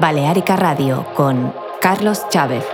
Balearica Radio con Carlos Chávez.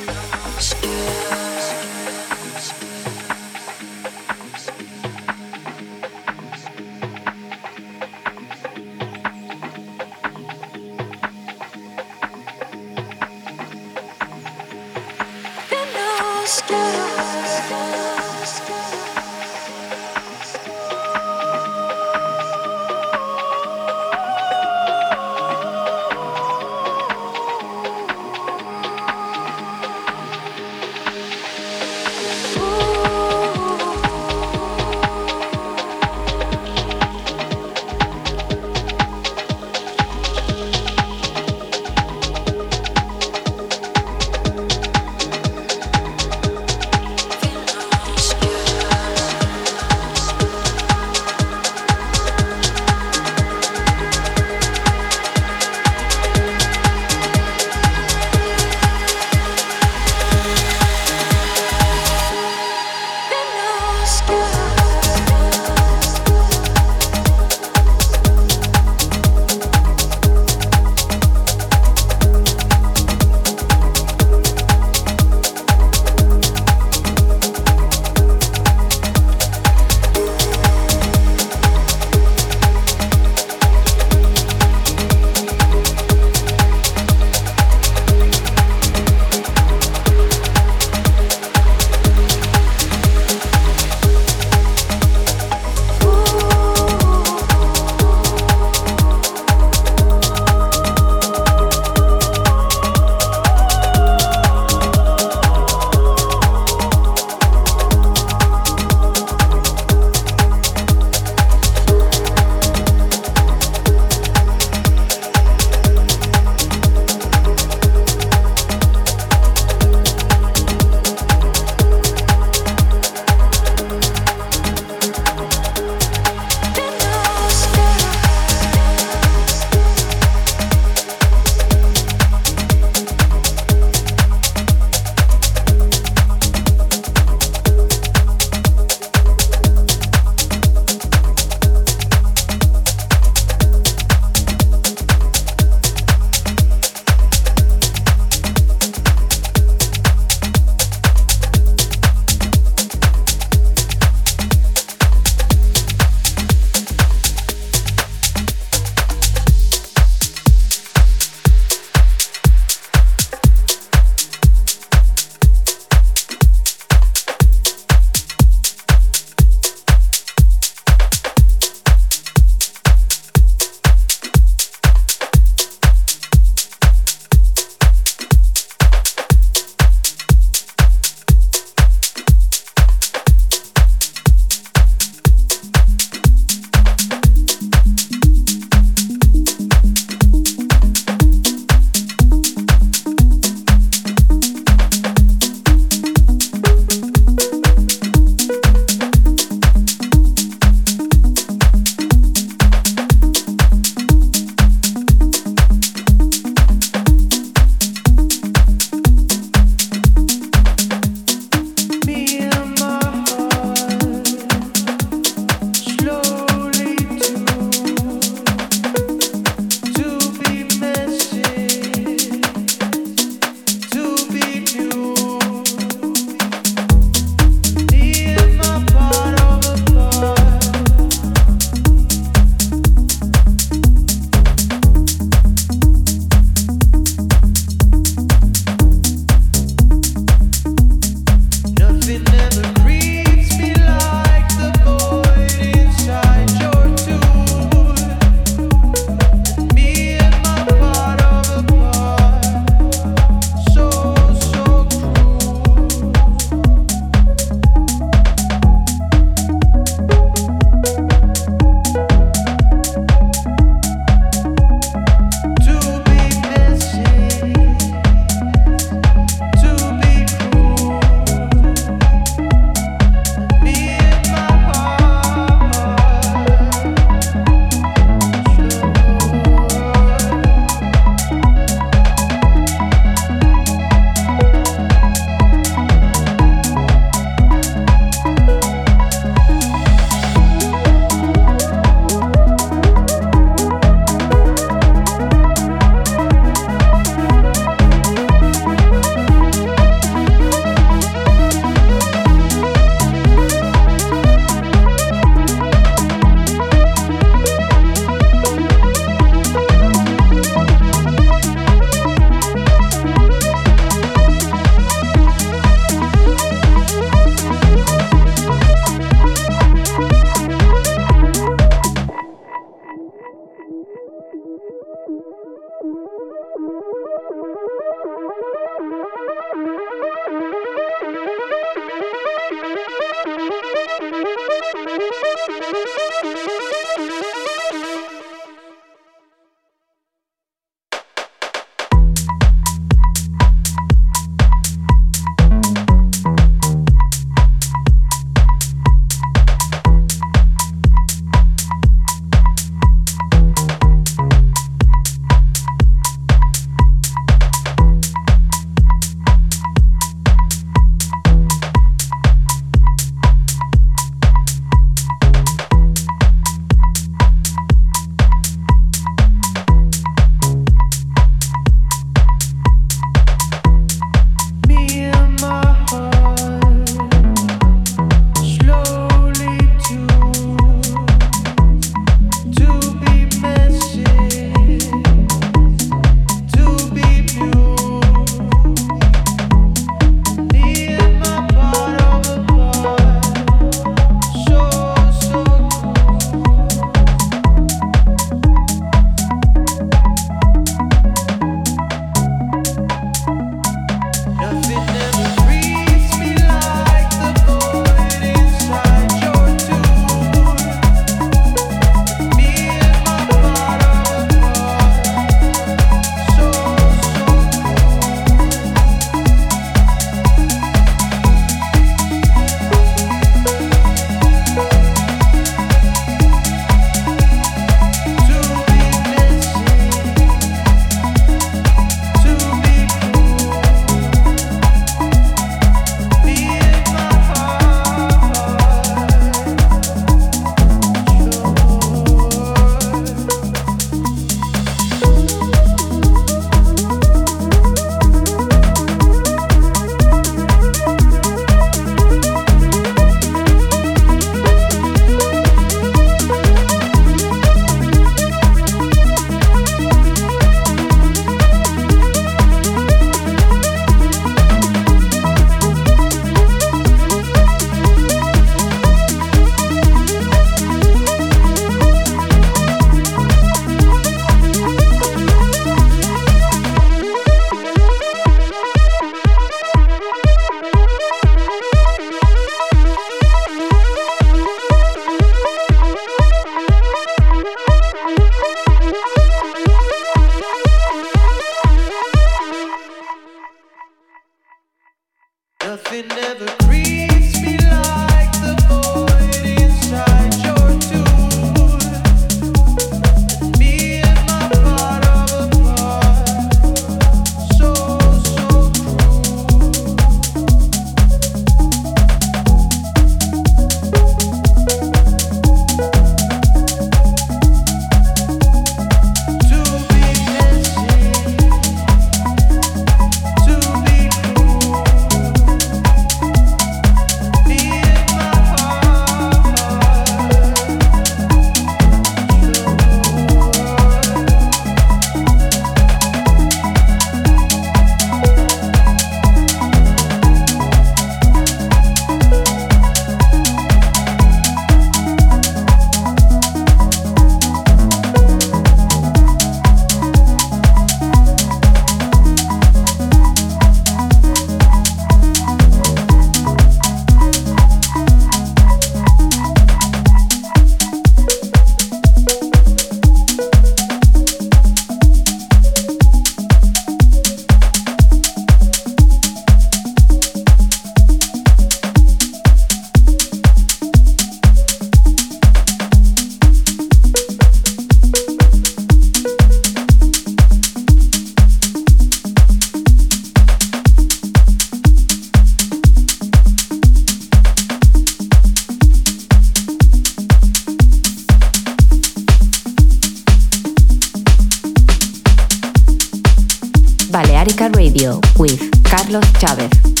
Radio with Carlos Chávez.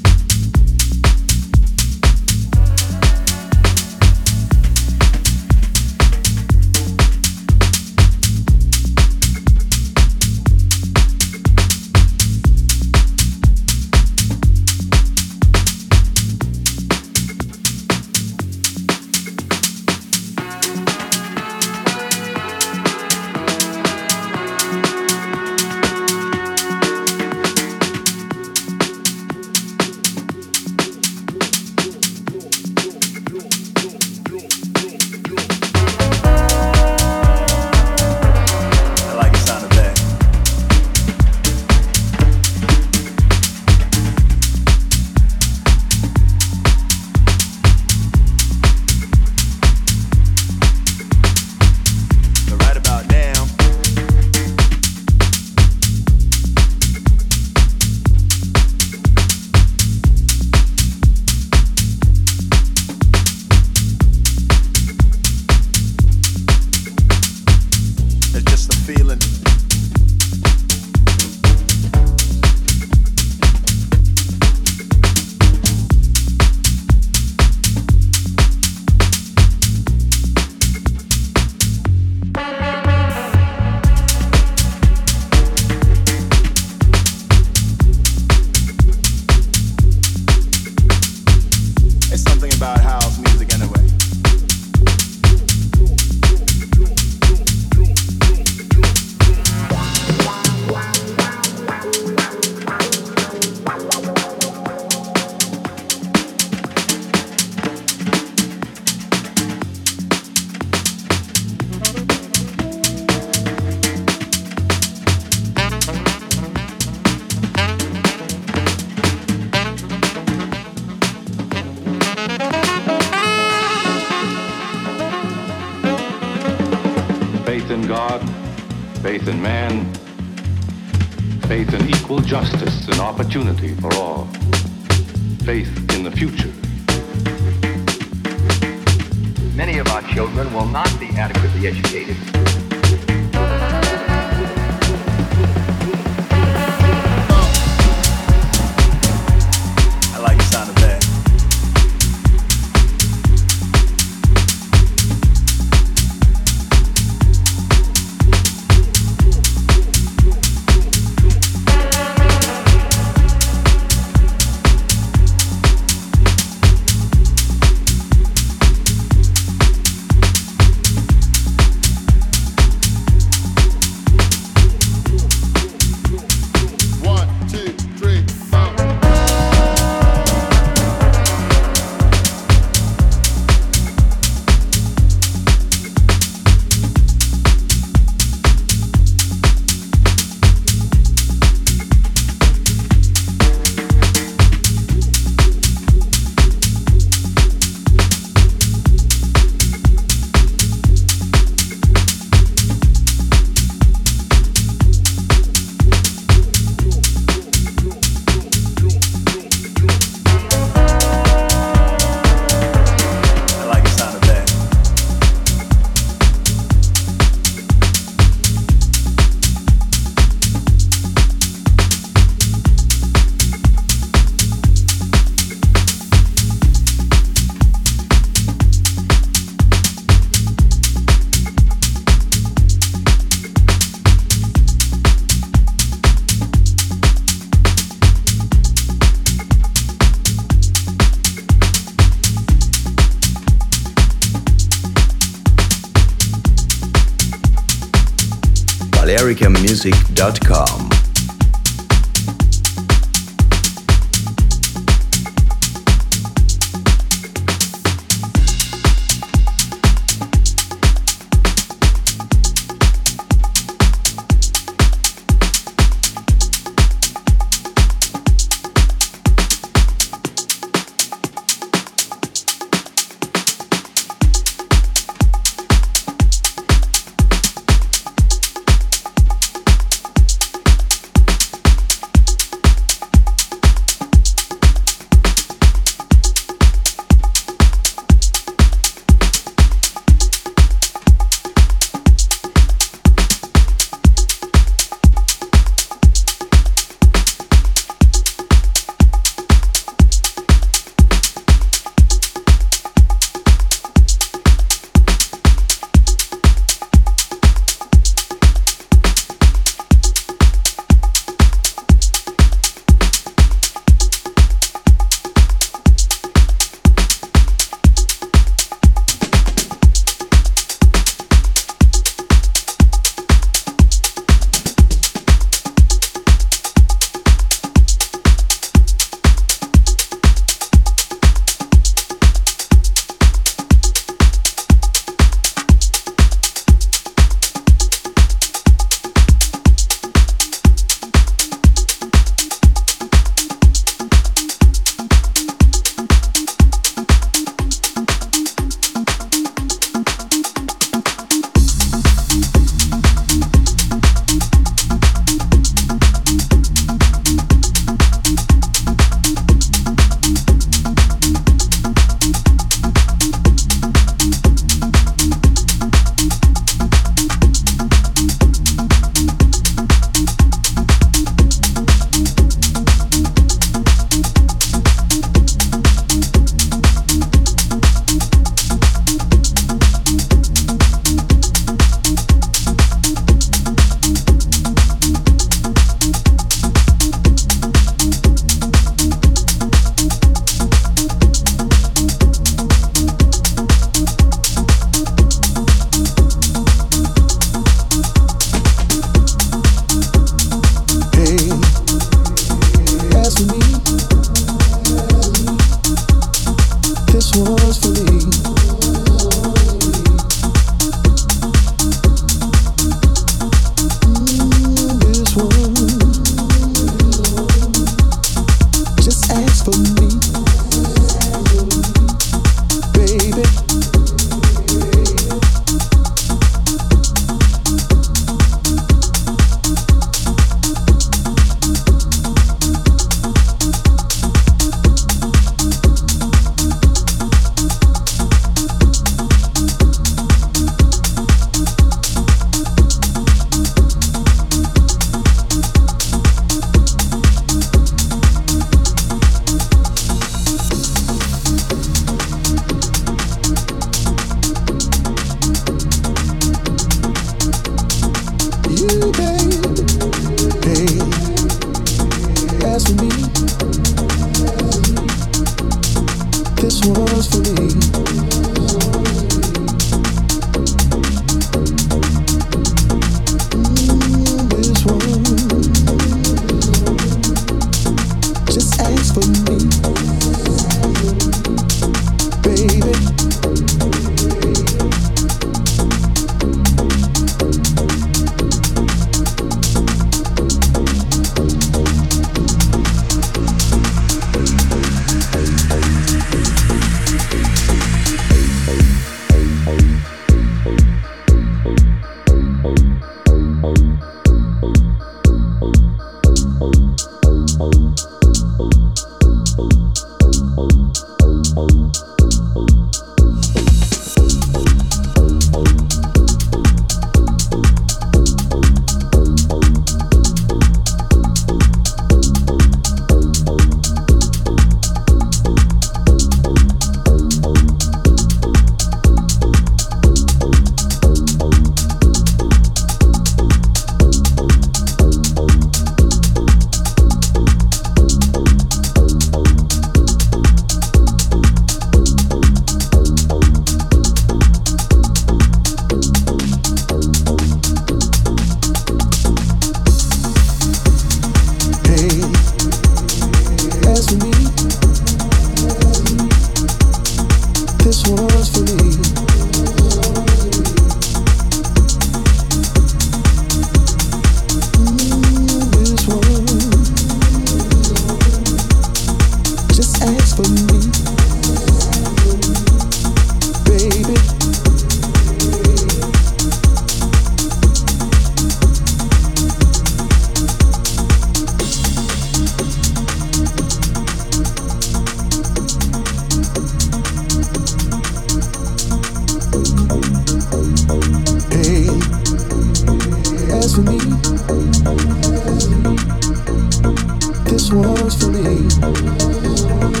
believe.